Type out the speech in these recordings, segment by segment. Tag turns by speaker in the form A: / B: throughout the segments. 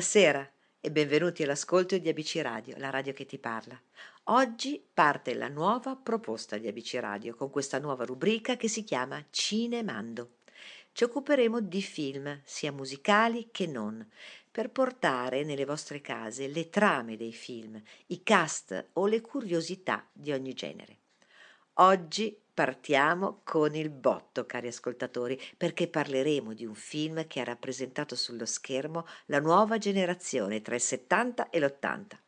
A: Buonasera e benvenuti all'ascolto di ABC Radio, la radio che ti parla. Oggi parte la nuova proposta di ABC Radio con questa nuova rubrica che si chiama Cinemando. Ci occuperemo di film, sia musicali che non, per portare nelle vostre case le trame dei film, i cast o le curiosità di ogni genere. Oggi partiamo con il botto, cari ascoltatori, perché parleremo di un film che ha rappresentato sullo schermo la nuova generazione tra il 70 e l'80.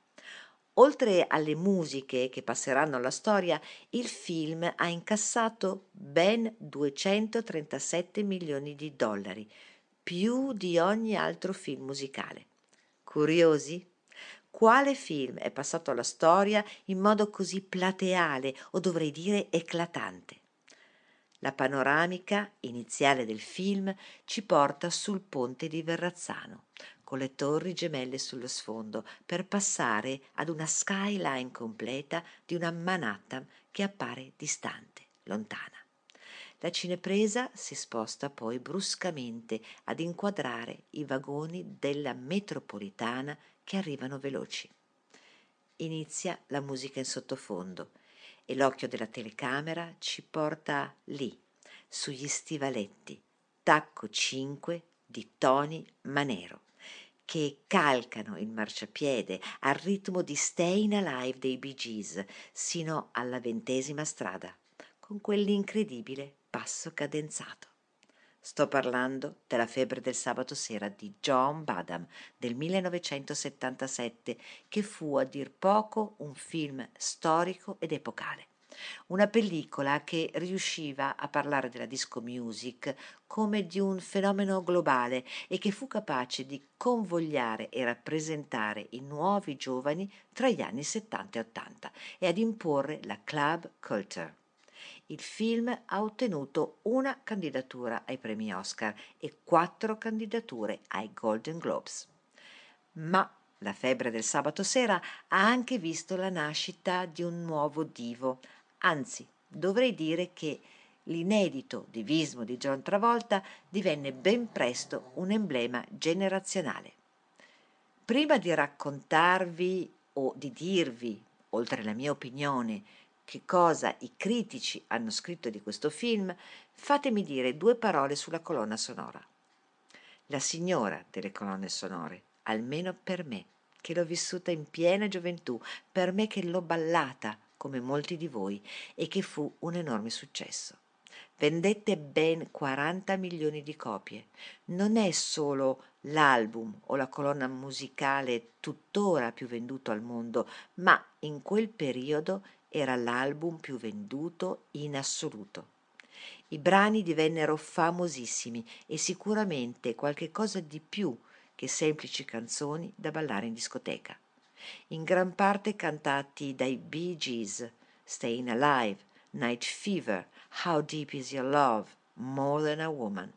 A: Oltre alle musiche che passeranno alla storia, il film ha incassato ben 237 milioni di dollari, più di ogni altro film musicale. Curiosi? Quale film è passato alla storia in modo così plateale o dovrei dire eclatante? La panoramica iniziale del film ci porta sul ponte di Verrazzano, con le torri gemelle sullo sfondo, per passare ad una skyline completa di una Manhattan che appare distante, lontana. La cinepresa si sposta poi bruscamente ad inquadrare i vagoni della metropolitana che arrivano veloci. Inizia la musica in sottofondo e l'occhio della telecamera ci porta lì, sugli stivaletti, tacco 5 di Tony Manero, che calcano il marciapiede al ritmo di Stayin' Alive dei Bee Gees sino alla ventesima strada, con quell'incredibile passo cadenzato. Sto parlando della febbre del sabato sera di John Badham del 1977, che fu a dir poco un film storico ed epocale. Una pellicola che riusciva a parlare della disco music come di un fenomeno globale e che fu capace di convogliare e rappresentare i nuovi giovani tra gli anni 70 e 80 e ad imporre la club culture. Il film ha ottenuto una candidatura ai premi Oscar e quattro candidature ai Golden Globes. Ma la febbre del sabato sera ha anche visto la nascita di un nuovo divo, anzi dovrei dire che l'inedito divismo di John Travolta divenne ben presto un emblema generazionale. Prima di raccontarvi o di dirvi, oltre la mia opinione, che cosa i critici hanno scritto di questo film, fatemi dire due parole sulla colonna sonora. La signora delle colonne sonore, almeno per me, che l'ho vissuta in piena gioventù, per me che l'ho ballata come molti di voi e che fu un enorme successo. Vendette ben 40 milioni di copie. Non è solo l'album o la colonna musicale tuttora più venduto al mondo, ma in quel periodo era l'album più venduto in assoluto. I brani divennero famosissimi e sicuramente qualche cosa di più che semplici canzoni da ballare in discoteca. In gran parte cantati dai Bee Gees, Stayin' Alive, Night Fever, How Deep Is Your Love, More Than a Woman,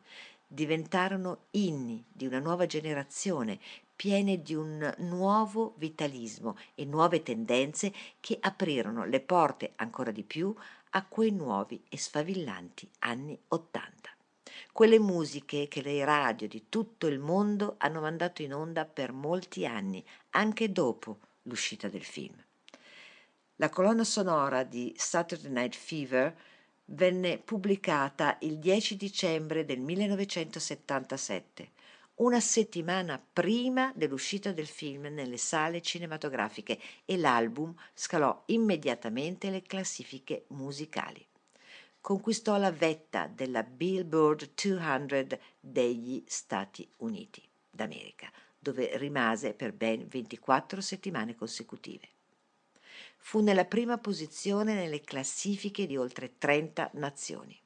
A: diventarono inni di una nuova generazione piene di un nuovo vitalismo e nuove tendenze che aprirono le porte ancora di più a quei nuovi e sfavillanti anni Ottanta. Quelle musiche che le radio di tutto il mondo hanno mandato in onda per molti anni, anche dopo l'uscita del film. La colonna sonora di Saturday Night Fever venne pubblicata il 10 dicembre del 1977 una settimana prima dell'uscita del film nelle sale cinematografiche e l'album scalò immediatamente le classifiche musicali. Conquistò la vetta della Billboard 200 degli Stati Uniti d'America, dove rimase per ben 24 settimane consecutive. Fu nella prima posizione nelle classifiche di oltre 30 nazioni.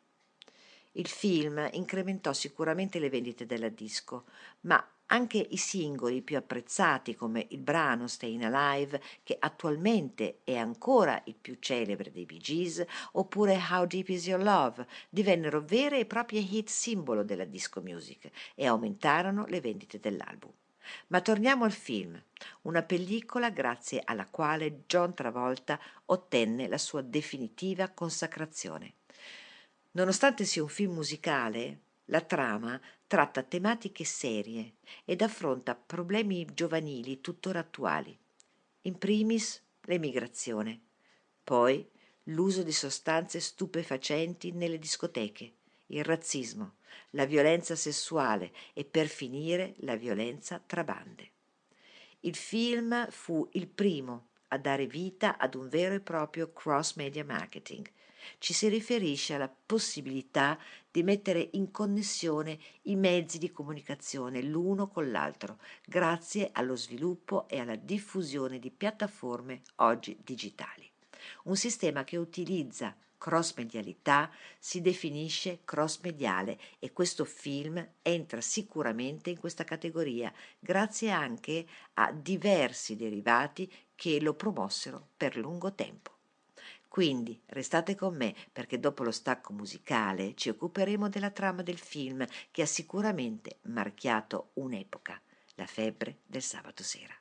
A: Il film incrementò sicuramente le vendite della disco, ma anche i singoli più apprezzati come il brano Stayin' Alive, che attualmente è ancora il più celebre dei Bee Gees, oppure How Deep Is Your Love, divennero vere e proprie hit simbolo della disco music e aumentarono le vendite dell'album. Ma torniamo al film, una pellicola grazie alla quale John Travolta ottenne la sua definitiva consacrazione. Nonostante sia un film musicale, La trama tratta tematiche serie ed affronta problemi giovanili tuttora attuali. In primis l'emigrazione, poi l'uso di sostanze stupefacenti nelle discoteche, il razzismo, la violenza sessuale e per finire la violenza tra bande. Il film fu il primo a dare vita ad un vero e proprio cross media marketing. Ci si riferisce alla possibilità di mettere in connessione i mezzi di comunicazione l'uno con l'altro, grazie allo sviluppo e alla diffusione di piattaforme oggi digitali. Un sistema che utilizza cross-medialità si definisce cross-mediale e questo film entra sicuramente in questa categoria, grazie anche a diversi derivati che lo promossero per lungo tempo. Quindi restate con me perché dopo lo stacco musicale ci occuperemo della trama del film che ha sicuramente marchiato un'epoca, la febbre del sabato sera.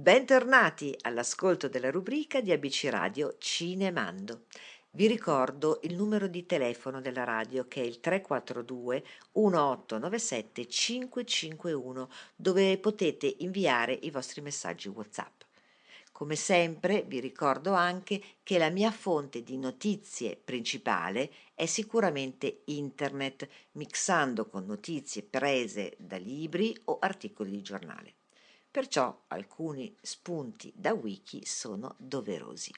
A: Bentornati all'ascolto della rubrica di ABC Radio Cinemando. Vi ricordo il numero di telefono della radio che è il 342 1897 551 dove potete inviare i vostri messaggi WhatsApp. Come sempre vi ricordo anche che la mia fonte di notizie principale è sicuramente internet, mixando con notizie prese da libri o articoli di giornale. Perciò alcuni spunti da wiki sono doverosi.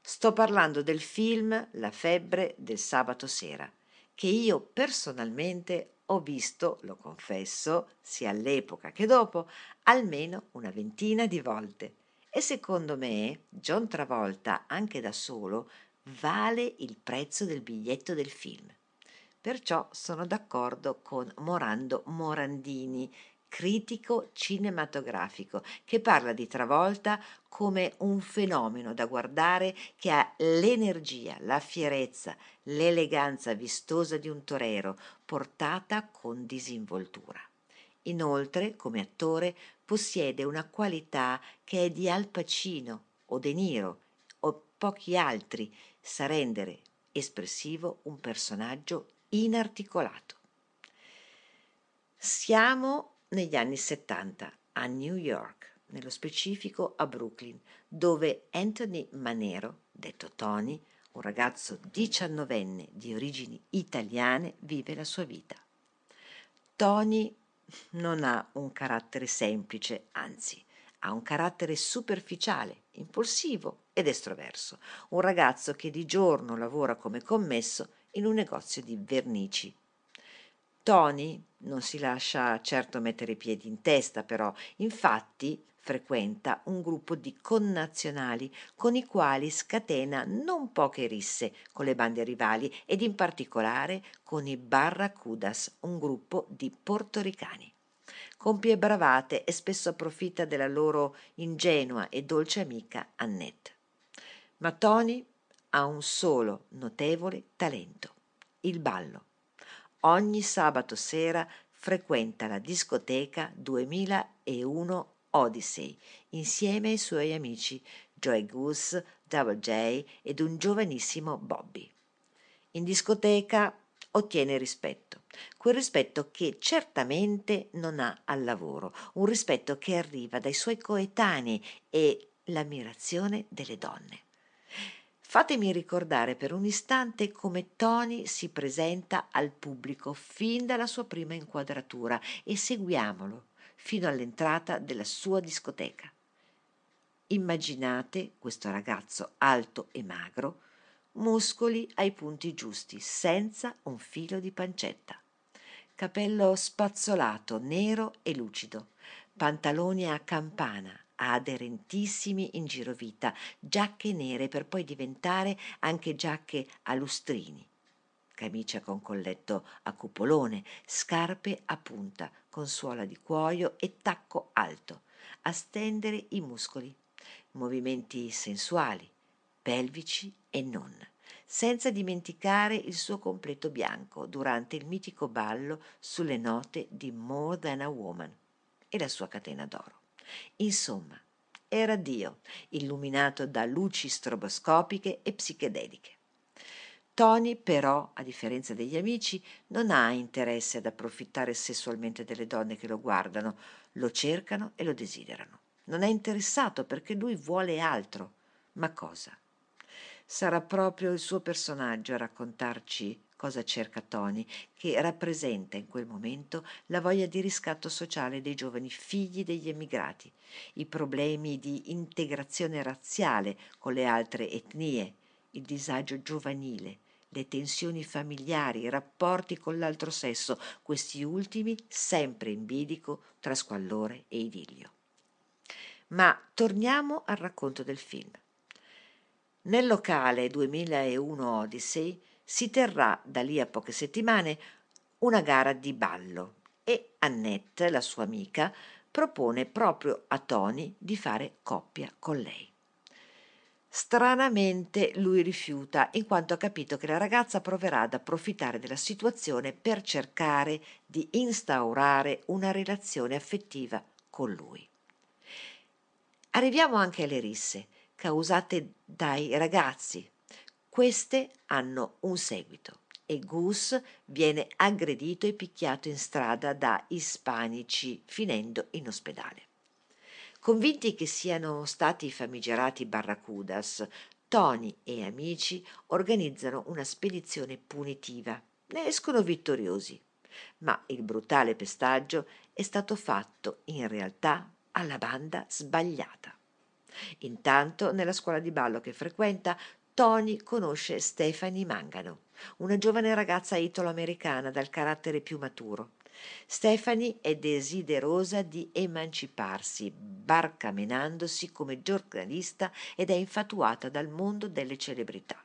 A: Sto parlando del film La febbre del sabato sera, che io personalmente ho visto, lo confesso, sia all'epoca che dopo, almeno una ventina di volte. E secondo me John Travolta, anche da solo, vale il prezzo del biglietto del film. Perciò sono d'accordo con Morando Morandini, critico cinematografico che parla di Travolta come un fenomeno da guardare che ha l'energia, la fierezza, l'eleganza vistosa di un torero portata con disinvoltura. Inoltre, come attore, possiede una qualità che è di Al Pacino o De Niro o pochi altri, sa rendere espressivo un personaggio inarticolato. Siamo negli anni 70 a New York, nello specifico a Brooklyn, dove Anthony Manero, detto Tony, un ragazzo diciannovenne di origini italiane, vive la sua vita. Tony non ha un carattere semplice, anzi, ha un carattere superficiale, impulsivo ed estroverso, un ragazzo che di giorno lavora come commesso in un negozio di vernici Tony non si lascia certo mettere i piedi in testa, però, infatti frequenta un gruppo di connazionali con i quali scatena non poche risse con le bande rivali ed in particolare con i Barracudas, un gruppo di portoricani. Compie bravate e spesso approfitta della loro ingenua e dolce amica Annette. Ma Tony ha un solo notevole talento, il ballo ogni sabato sera frequenta la discoteca 2001 Odyssey insieme ai suoi amici Joy Goose, Double J ed un giovanissimo Bobby. In discoteca ottiene rispetto, quel rispetto che certamente non ha al lavoro, un rispetto che arriva dai suoi coetanei e l'ammirazione delle donne. Fatemi ricordare per un istante come Tony si presenta al pubblico fin dalla sua prima inquadratura e seguiamolo fino all'entrata della sua discoteca. Immaginate questo ragazzo alto e magro, muscoli ai punti giusti, senza un filo di pancetta, capello spazzolato, nero e lucido, pantaloni a campana, aderentissimi in girovita, giacche nere per poi diventare anche giacche a lustrini, camicia con colletto a cupolone, scarpe a punta con suola di cuoio e tacco alto, a stendere i muscoli, movimenti sensuali, pelvici e non. Senza dimenticare il suo completo bianco durante il mitico ballo sulle note di More Than a Woman e la sua catena d'oro. Insomma, era Dio, illuminato da luci stroboscopiche e psichedeliche. Tony, però, a differenza degli amici, non ha interesse ad approfittare sessualmente delle donne che lo guardano, lo cercano e lo desiderano. Non è interessato perché lui vuole altro. Ma cosa? Sarà proprio il suo personaggio a raccontarci cosa cerca Tony, che rappresenta in quel momento la voglia di riscatto sociale dei giovani figli degli emigrati, i problemi di integrazione razziale con le altre etnie, il disagio giovanile, le tensioni familiari, i rapporti con l'altro sesso, questi ultimi sempre in bilico tra squallore e idillio. Ma torniamo al racconto del film. Nel locale 2001 Odyssey si terrà da lì a poche settimane una gara di ballo e Annette, la sua amica, propone proprio a Tony di fare coppia con lei. Stranamente lui rifiuta in quanto ha capito che la ragazza proverà ad approfittare della situazione per cercare di instaurare una relazione affettiva con lui. Arriviamo anche alle risse, causate dai ragazzi. Queste hanno un seguito e Gus viene aggredito e picchiato in strada da ispanici, finendo in ospedale. Convinti che siano stati i famigerati Barracudas, Tony e amici organizzano una spedizione punitiva. Ne escono vittoriosi, ma il brutale pestaggio è stato fatto in realtà alla banda sbagliata. Intanto, nella scuola di ballo che frequenta, Tony conosce Stephanie Mangano, una giovane ragazza italo-americana dal carattere più maturo. Stephanie è desiderosa di emanciparsi, barcamenandosi come giornalista ed è infatuata dal mondo delle celebrità.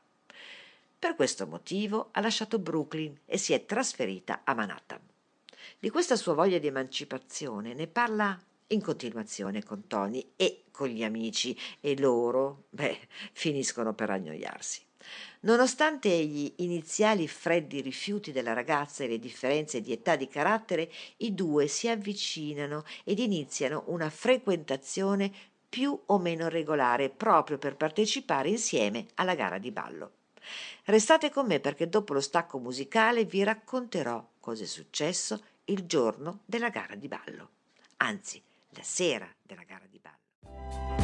A: Per questo motivo ha lasciato Brooklyn e si è trasferita a Manhattan. Di questa sua voglia di emancipazione ne parla in continuazione con Tony e con gli amici e loro, beh, finiscono per annoiarsi. Nonostante gli iniziali freddi rifiuti della ragazza e le differenze di età di carattere, i due si avvicinano ed iniziano una frequentazione più o meno regolare proprio per partecipare insieme alla gara di ballo. Restate con me perché dopo lo stacco musicale vi racconterò cosa è successo il giorno della gara di ballo, anzi la sera della gara di ballo.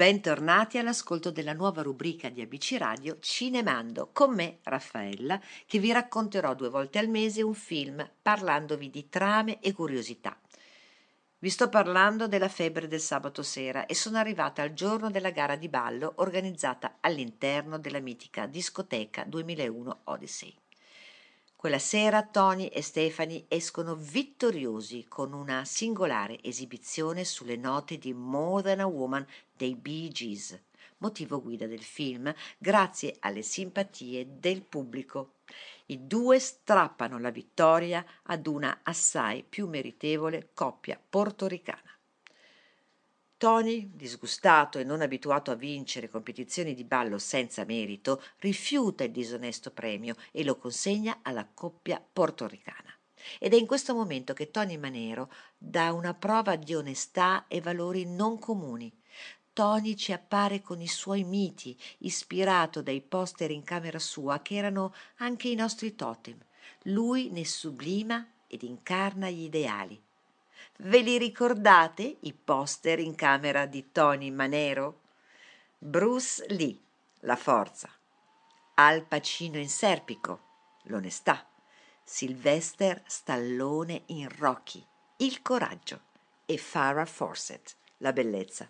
A: Bentornati all'ascolto della nuova rubrica di ABC Radio Cinemando con me Raffaella che vi racconterò due volte al mese un film parlandovi di trame e curiosità. Vi sto parlando della febbre del sabato sera e sono arrivata al giorno della gara di ballo organizzata all'interno della mitica discoteca 2001 Odyssey. Quella sera Tony e Stephanie escono vittoriosi con una singolare esibizione sulle note di More Than a Woman dei Bee Gees, motivo guida del film, grazie alle simpatie del pubblico. I due strappano la vittoria ad una assai più meritevole coppia portoricana. Tony, disgustato e non abituato a vincere competizioni di ballo senza merito, rifiuta il disonesto premio e lo consegna alla coppia portoricana. Ed è in questo momento che Tony Manero dà una prova di onestà e valori non comuni. Tony ci appare con i suoi miti, ispirato dai poster in camera sua che erano anche i nostri totem. Lui ne sublima ed incarna gli ideali. Ve li ricordate i poster in camera di Tony Manero? Bruce Lee, la forza. Al Pacino in Serpico, l'onestà. Sylvester Stallone in Rocky, il coraggio. E Farah Fawcett, la bellezza.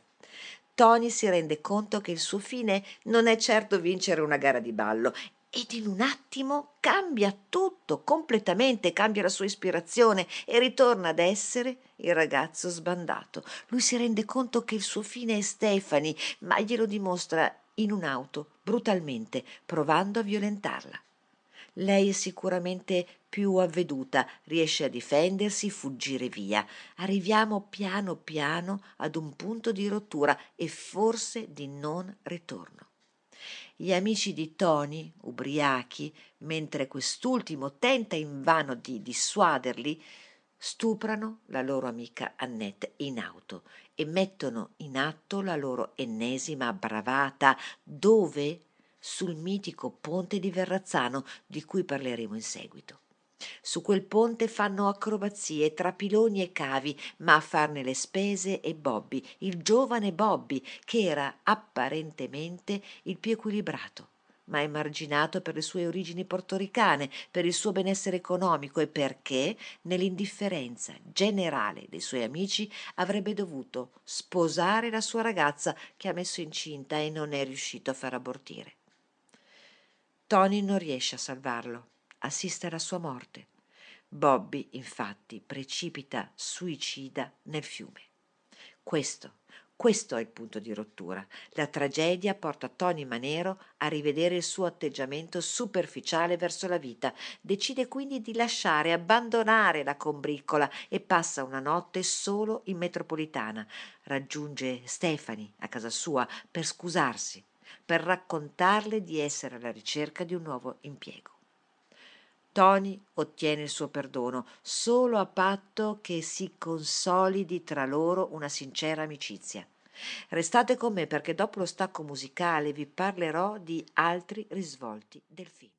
A: Tony si rende conto che il suo fine non è certo vincere una gara di ballo ed in un attimo cambia tutto, completamente cambia la sua ispirazione e ritorna ad essere il ragazzo sbandato. Lui si rende conto che il suo fine è Stefani, ma glielo dimostra in un'auto, brutalmente, provando a violentarla. Lei è sicuramente più avveduta, riesce a difendersi, fuggire via. Arriviamo piano piano ad un punto di rottura e forse di non ritorno. Gli amici di Tony, ubriachi, mentre quest'ultimo tenta invano di dissuaderli, stuprano la loro amica Annette in auto e mettono in atto la loro ennesima bravata dove sul mitico ponte di Verrazzano di cui parleremo in seguito. Su quel ponte fanno acrobazie tra piloni e cavi, ma a farne le spese è Bobby, il giovane Bobby, che era apparentemente il più equilibrato, ma emarginato per le sue origini portoricane, per il suo benessere economico e perché, nell'indifferenza generale dei suoi amici, avrebbe dovuto sposare la sua ragazza che ha messo incinta e non è riuscito a far abortire. Tony non riesce a salvarlo, assiste alla sua morte. Bobby, infatti, precipita suicida nel fiume. Questo, questo è il punto di rottura. La tragedia porta Tony Manero a rivedere il suo atteggiamento superficiale verso la vita. Decide quindi di lasciare, abbandonare la combriccola e passa una notte solo in metropolitana. Raggiunge Stefani a casa sua per scusarsi per raccontarle di essere alla ricerca di un nuovo impiego. Tony ottiene il suo perdono solo a patto che si consolidi tra loro una sincera amicizia. Restate con me perché dopo lo stacco musicale vi parlerò di altri risvolti del film.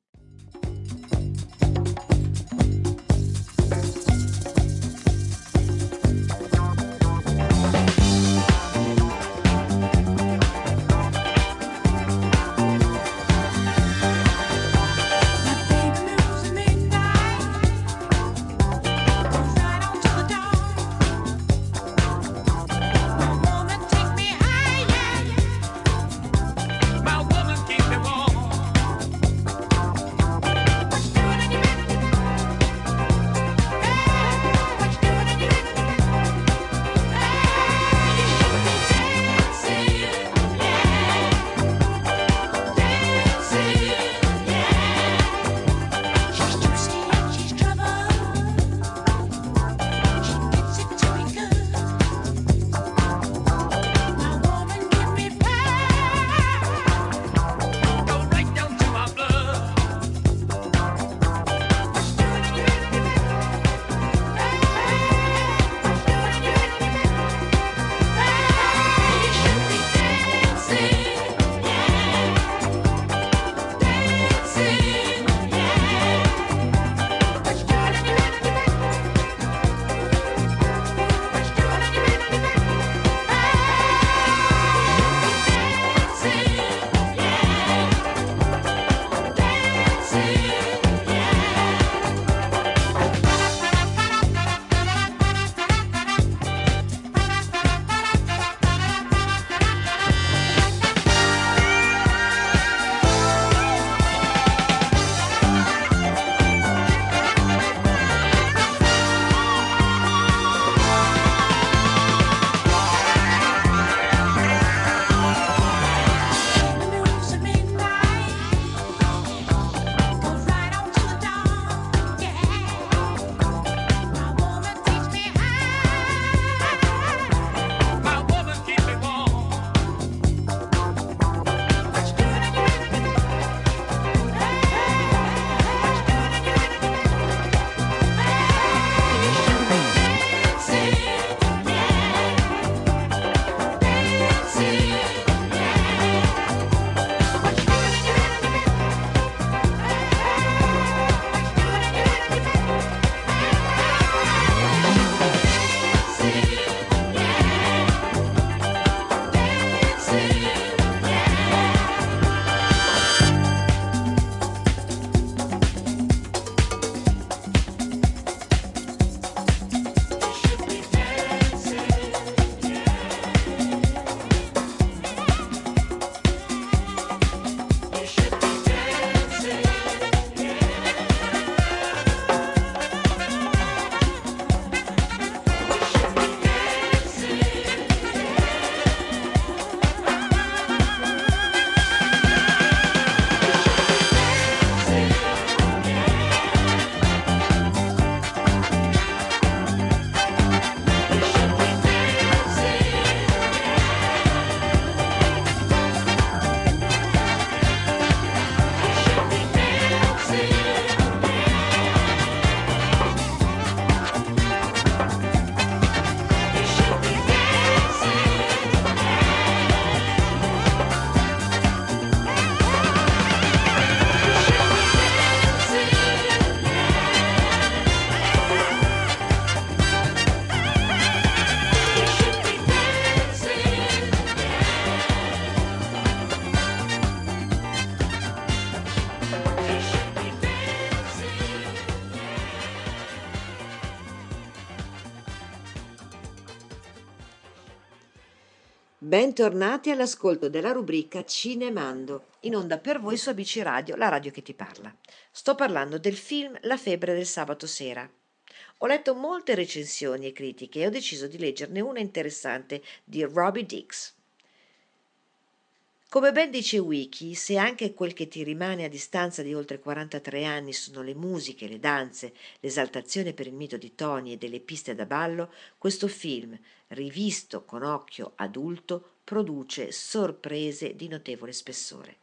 A: Bentornati all'ascolto della rubrica Cinemando, in onda per voi su ABC Radio, la radio che ti parla. Sto parlando del film La febbre del sabato sera. Ho letto molte recensioni e critiche e ho deciso di leggerne una interessante di Robbie Dix. Come ben dice Wiki, se anche quel che ti rimane a distanza di oltre 43 anni sono le musiche, le danze, l'esaltazione per il mito di Tony e delle piste da ballo, questo film, rivisto con occhio adulto, produce sorprese di notevole spessore.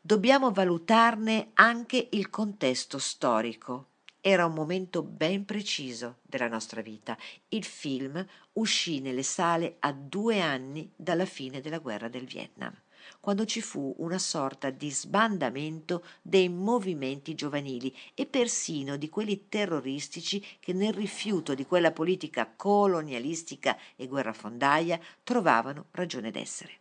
A: Dobbiamo valutarne anche il contesto storico era un momento ben preciso della nostra vita. Il film uscì nelle sale a due anni dalla fine della guerra del Vietnam, quando ci fu una sorta di sbandamento dei movimenti giovanili e persino di quelli terroristici che nel rifiuto di quella politica colonialistica e guerrafondaia trovavano ragione d'essere.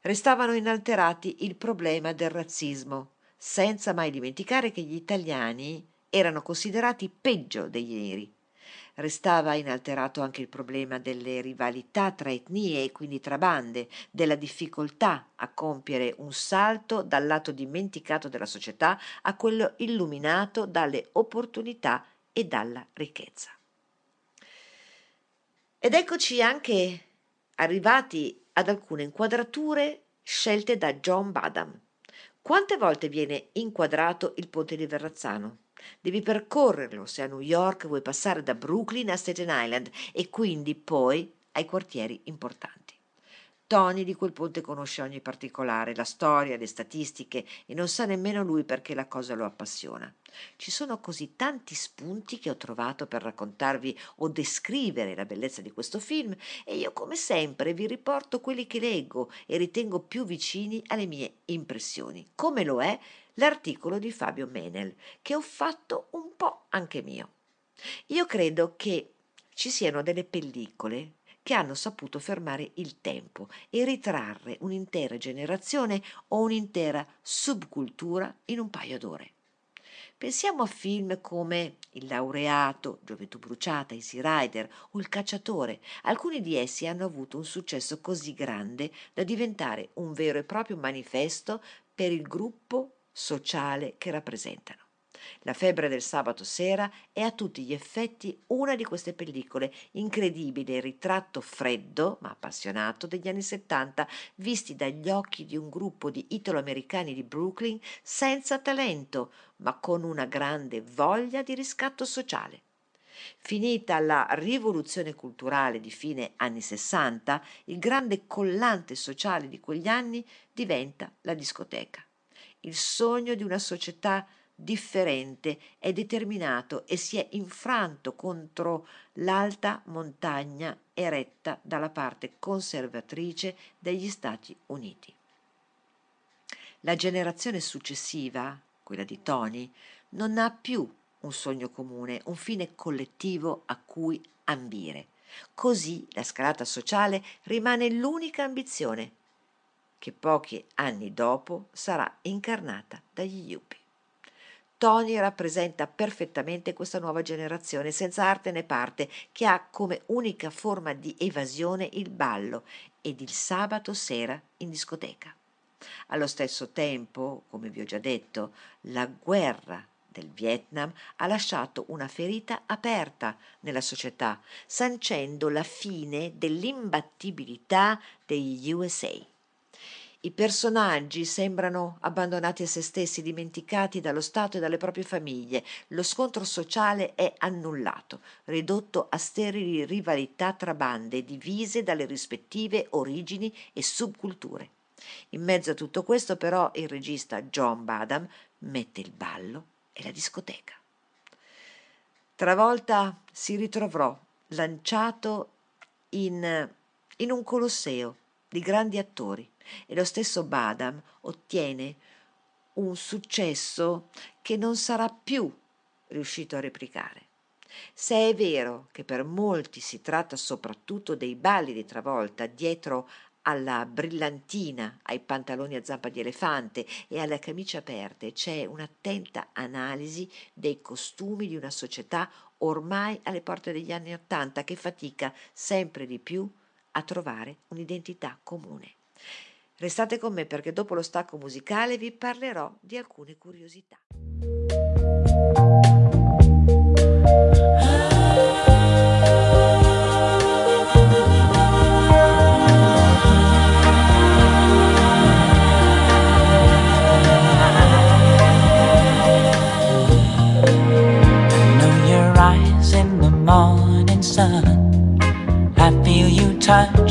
A: Restavano inalterati il problema del razzismo, senza mai dimenticare che gli italiani erano considerati peggio degli neri. Restava inalterato anche il problema delle rivalità tra etnie e quindi tra bande, della difficoltà a compiere un salto dal lato dimenticato della società a quello illuminato dalle opportunità e dalla ricchezza. Ed eccoci anche arrivati ad alcune inquadrature scelte da John Badham. Quante volte viene inquadrato il ponte di Verrazzano? Devi percorrerlo se a New York vuoi passare da Brooklyn a Staten Island e quindi poi ai quartieri importanti. Tony di quel ponte conosce ogni particolare, la storia, le statistiche e non sa nemmeno lui perché la cosa lo appassiona. Ci sono così tanti spunti che ho trovato per raccontarvi o descrivere la bellezza di questo film e io come sempre vi riporto quelli che leggo e ritengo più vicini alle mie impressioni, come lo è l'articolo di Fabio Menel, che ho fatto un po' anche mio. Io credo che ci siano delle pellicole che hanno saputo fermare il tempo e ritrarre un'intera generazione o un'intera subcultura in un paio d'ore. Pensiamo a film come Il laureato, Gioventù bruciata, Easy Rider o Il cacciatore. Alcuni di essi hanno avuto un successo così grande da diventare un vero e proprio manifesto per il gruppo sociale che rappresentano. La febbre del sabato sera è a tutti gli effetti una di queste pellicole, incredibile ritratto freddo ma appassionato degli anni 70, visti dagli occhi di un gruppo di italo-americani di Brooklyn senza talento, ma con una grande voglia di riscatto sociale. Finita la rivoluzione culturale di fine anni 60, il grande collante sociale di quegli anni diventa la discoteca il sogno di una società differente è determinato e si è infranto contro l'alta montagna eretta dalla parte conservatrice degli Stati Uniti. La generazione successiva, quella di Tony, non ha più un sogno comune, un fine collettivo a cui ambire. Così la scalata sociale rimane l'unica ambizione che pochi anni dopo sarà incarnata dagli Yuppie. Tony rappresenta perfettamente questa nuova generazione, senza arte né parte, che ha come unica forma di evasione il ballo ed il sabato sera in discoteca. Allo stesso tempo, come vi ho già detto, la guerra del Vietnam ha lasciato una ferita aperta nella società, sancendo la fine dell'imbattibilità degli USA. I personaggi sembrano abbandonati a se stessi, dimenticati dallo Stato e dalle proprie famiglie. Lo scontro sociale è annullato, ridotto a sterili rivalità tra bande divise dalle rispettive origini e subculture. In mezzo a tutto questo, però, il regista John Badham mette il ballo e la discoteca. Travolta si ritrovò lanciato in, in un colosseo di grandi attori e lo stesso badam ottiene un successo che non sarà più riuscito a replicare se è vero che per molti si tratta soprattutto dei balli di travolta dietro alla brillantina, ai pantaloni a zampa di elefante e alle camicie aperte c'è un'attenta analisi dei costumi di una società ormai alle porte degli anni Ottanta che fatica sempre di più a trovare un'identità comune. Restate con me perché dopo lo stacco musicale vi parlerò di alcune curiosità.
B: Morning sun, I feel you time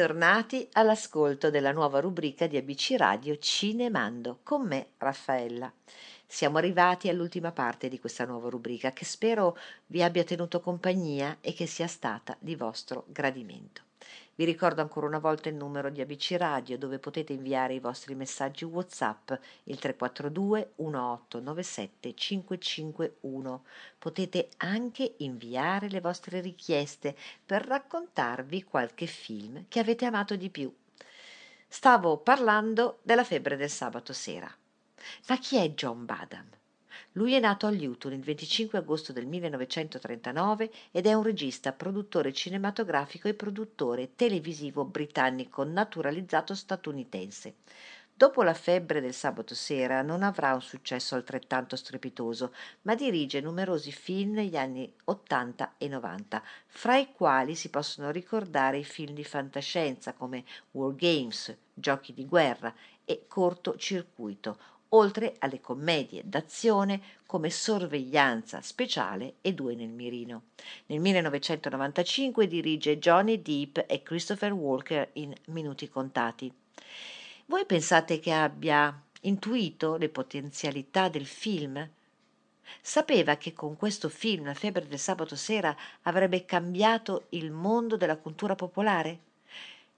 A: bentornati all'ascolto della nuova rubrica di ABC Radio Cinemando con me Raffaella. Siamo arrivati all'ultima parte di questa nuova rubrica che spero vi abbia tenuto compagnia e che sia stata di vostro gradimento. Vi ricordo ancora una volta il numero di ABC Radio dove potete inviare i vostri messaggi WhatsApp, il 342 1897 551. Potete anche inviare le vostre richieste per raccontarvi qualche film che avete amato di più. Stavo parlando della febbre del sabato sera. Ma chi è John Badham? Lui è nato a Luton il 25 agosto del 1939 ed è un regista, produttore cinematografico e produttore televisivo britannico naturalizzato statunitense. Dopo la febbre del sabato sera non avrà un successo altrettanto strepitoso, ma dirige numerosi film negli anni 80 e 90, fra i quali si possono ricordare i film di fantascienza come War Games, Giochi di guerra e Corto Circuito, oltre alle commedie d'azione come Sorveglianza speciale e Due nel mirino. Nel 1995 dirige Johnny Depp e Christopher Walker in Minuti contati. Voi pensate che abbia intuito le potenzialità del film? Sapeva che con questo film La febbre del sabato sera avrebbe cambiato il mondo della cultura popolare?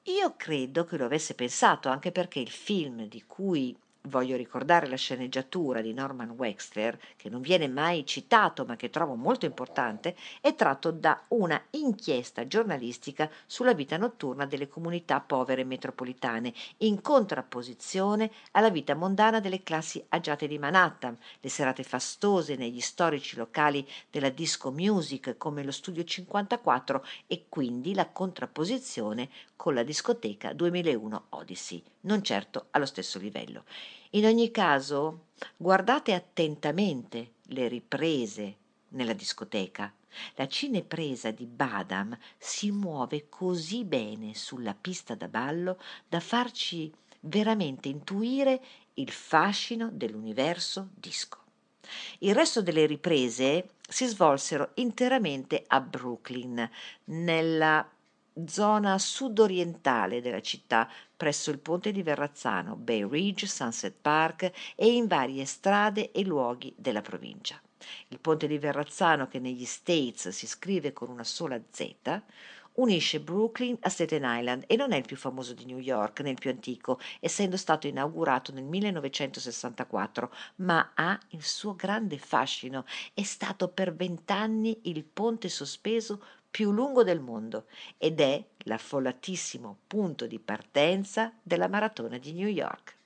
A: Io credo che lo avesse pensato, anche perché il film di cui Voglio ricordare la sceneggiatura di Norman Wexler, che non viene mai citato ma che trovo molto importante, è tratto da una inchiesta giornalistica sulla vita notturna delle comunità povere metropolitane, in contrapposizione alla vita mondana delle classi agiate di Manhattan, le serate fastose negli storici locali della disco music come lo Studio 54 e quindi la contrapposizione con la discoteca 2001 Odyssey, non certo allo stesso livello. In ogni caso, guardate attentamente le riprese nella discoteca. La cinepresa di Badam si muove così bene sulla pista da ballo da farci veramente intuire il fascino dell'universo disco. Il resto delle riprese si svolsero interamente a Brooklyn, nella zona sud-orientale della città, presso il ponte di Verrazzano, Bay Ridge, Sunset Park e in varie strade e luoghi della provincia. Il ponte di Verrazzano, che negli States si scrive con una sola Z, unisce Brooklyn a Staten Island e non è il più famoso di New York né il più antico, essendo stato inaugurato nel 1964, ma ha il suo grande fascino. È stato per vent'anni il ponte sospeso più lungo del mondo ed è l'affollatissimo punto di partenza della maratona di New York.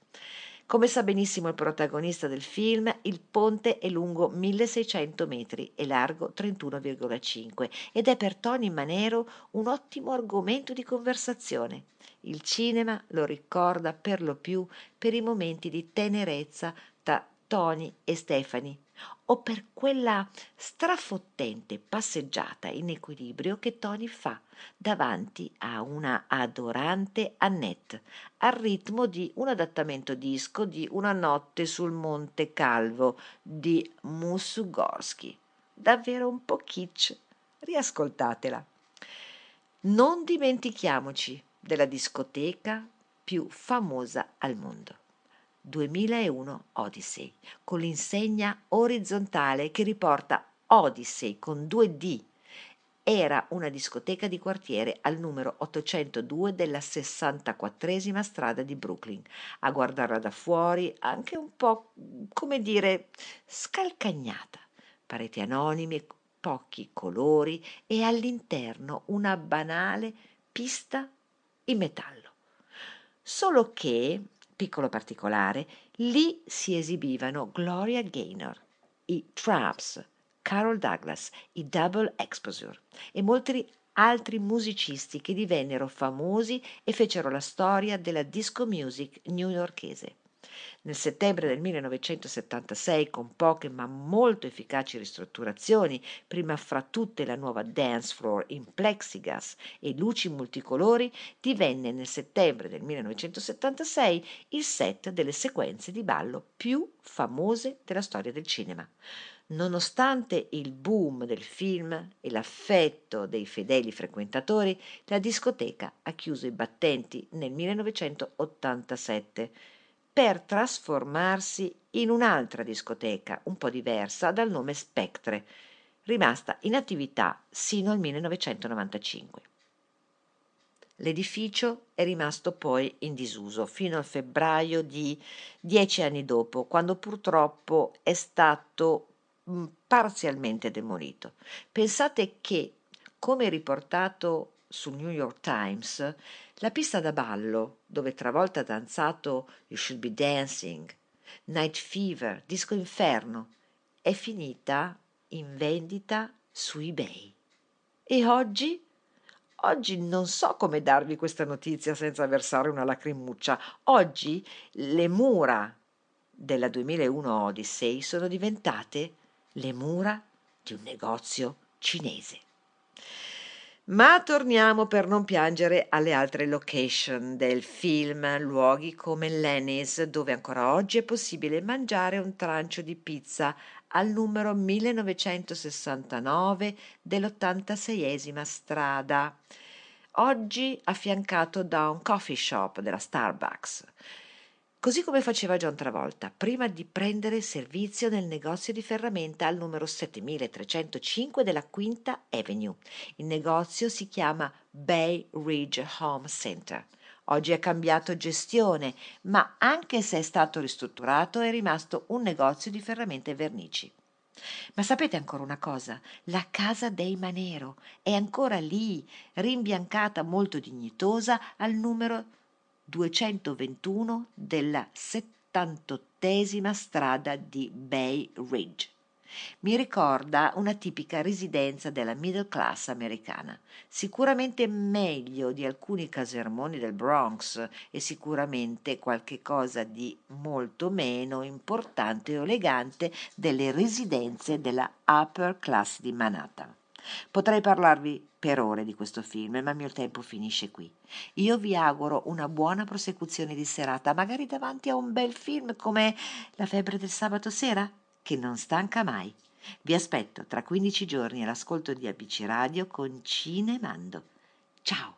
A: Come sa benissimo il protagonista del film, il ponte è lungo 1600 metri e largo 31,5 ed è per Tony Manero un ottimo argomento di conversazione. Il cinema lo ricorda per lo più per i momenti di tenerezza tra Tony e Stephanie o per quella strafottente passeggiata in equilibrio che Tony fa davanti a una adorante Annette al ritmo di un adattamento disco di Una notte sul Monte Calvo di Mussorgsky. Davvero un po' kitsch. Riascoltatela. Non dimentichiamoci della discoteca più famosa al mondo. 2001 Odyssey, con l'insegna orizzontale che riporta Odyssey con due D. Era una discoteca di quartiere al numero 802 della 64esima strada di Brooklyn. A guardarla da fuori, anche un po', come dire, scalcagnata. Pareti anonime, pochi colori e all'interno una banale pista in metallo. Solo che piccolo particolare, lì si esibivano Gloria Gaynor, i Traps, Carol Douglas, i Double Exposure e molti altri musicisti che divennero famosi e fecero la storia della disco music newyorkese. Nel settembre del 1976, con poche ma molto efficaci ristrutturazioni, prima fra tutte la nuova dance floor in plexigas e luci multicolori, divenne nel settembre del 1976 il set delle sequenze di ballo più famose della storia del cinema. Nonostante il boom del film e l'affetto dei fedeli frequentatori, la discoteca ha chiuso i battenti nel 1987 per trasformarsi in un'altra discoteca, un po' diversa, dal nome Spectre, rimasta in attività sino al 1995. L'edificio è rimasto poi in disuso fino al febbraio di dieci anni dopo, quando purtroppo è stato parzialmente demolito. Pensate che, come riportato sul New York Times, la pista da ballo, dove travolta ha danzato You Should Be Dancing, Night Fever, Disco Inferno, è finita in vendita su eBay. E oggi? Oggi non so come darvi questa notizia senza versare una lacrimuccia. Oggi le mura della 2001 Odyssey sono diventate le mura di un negozio cinese. Ma torniamo per non piangere alle altre location del film, luoghi come Lenny's, dove ancora oggi è possibile mangiare un trancio di pizza al numero 1969 dell'86esima strada, oggi affiancato da un coffee shop della Starbucks così come faceva John Travolta, prima di prendere servizio nel negozio di ferramenta al numero 7305 della Quinta Avenue. Il negozio si chiama Bay Ridge Home Center. Oggi ha cambiato gestione, ma anche se è stato ristrutturato è rimasto un negozio di ferramenta e vernici. Ma sapete ancora una cosa? La casa dei Manero è ancora lì, rimbiancata molto dignitosa al numero 221 della 78esima strada di Bay Ridge. Mi ricorda una tipica residenza della middle class americana, sicuramente meglio di alcuni casermoni del Bronx e sicuramente qualche cosa di molto meno importante o elegante delle residenze della upper class di Manhattan. Potrei parlarvi per ore di questo film, ma il mio tempo finisce qui. Io vi auguro una buona prosecuzione di serata, magari davanti a un bel film come La febbre del sabato sera, che non stanca mai. Vi aspetto tra 15 giorni all'ascolto di ABC Radio con Cinemando. Ciao!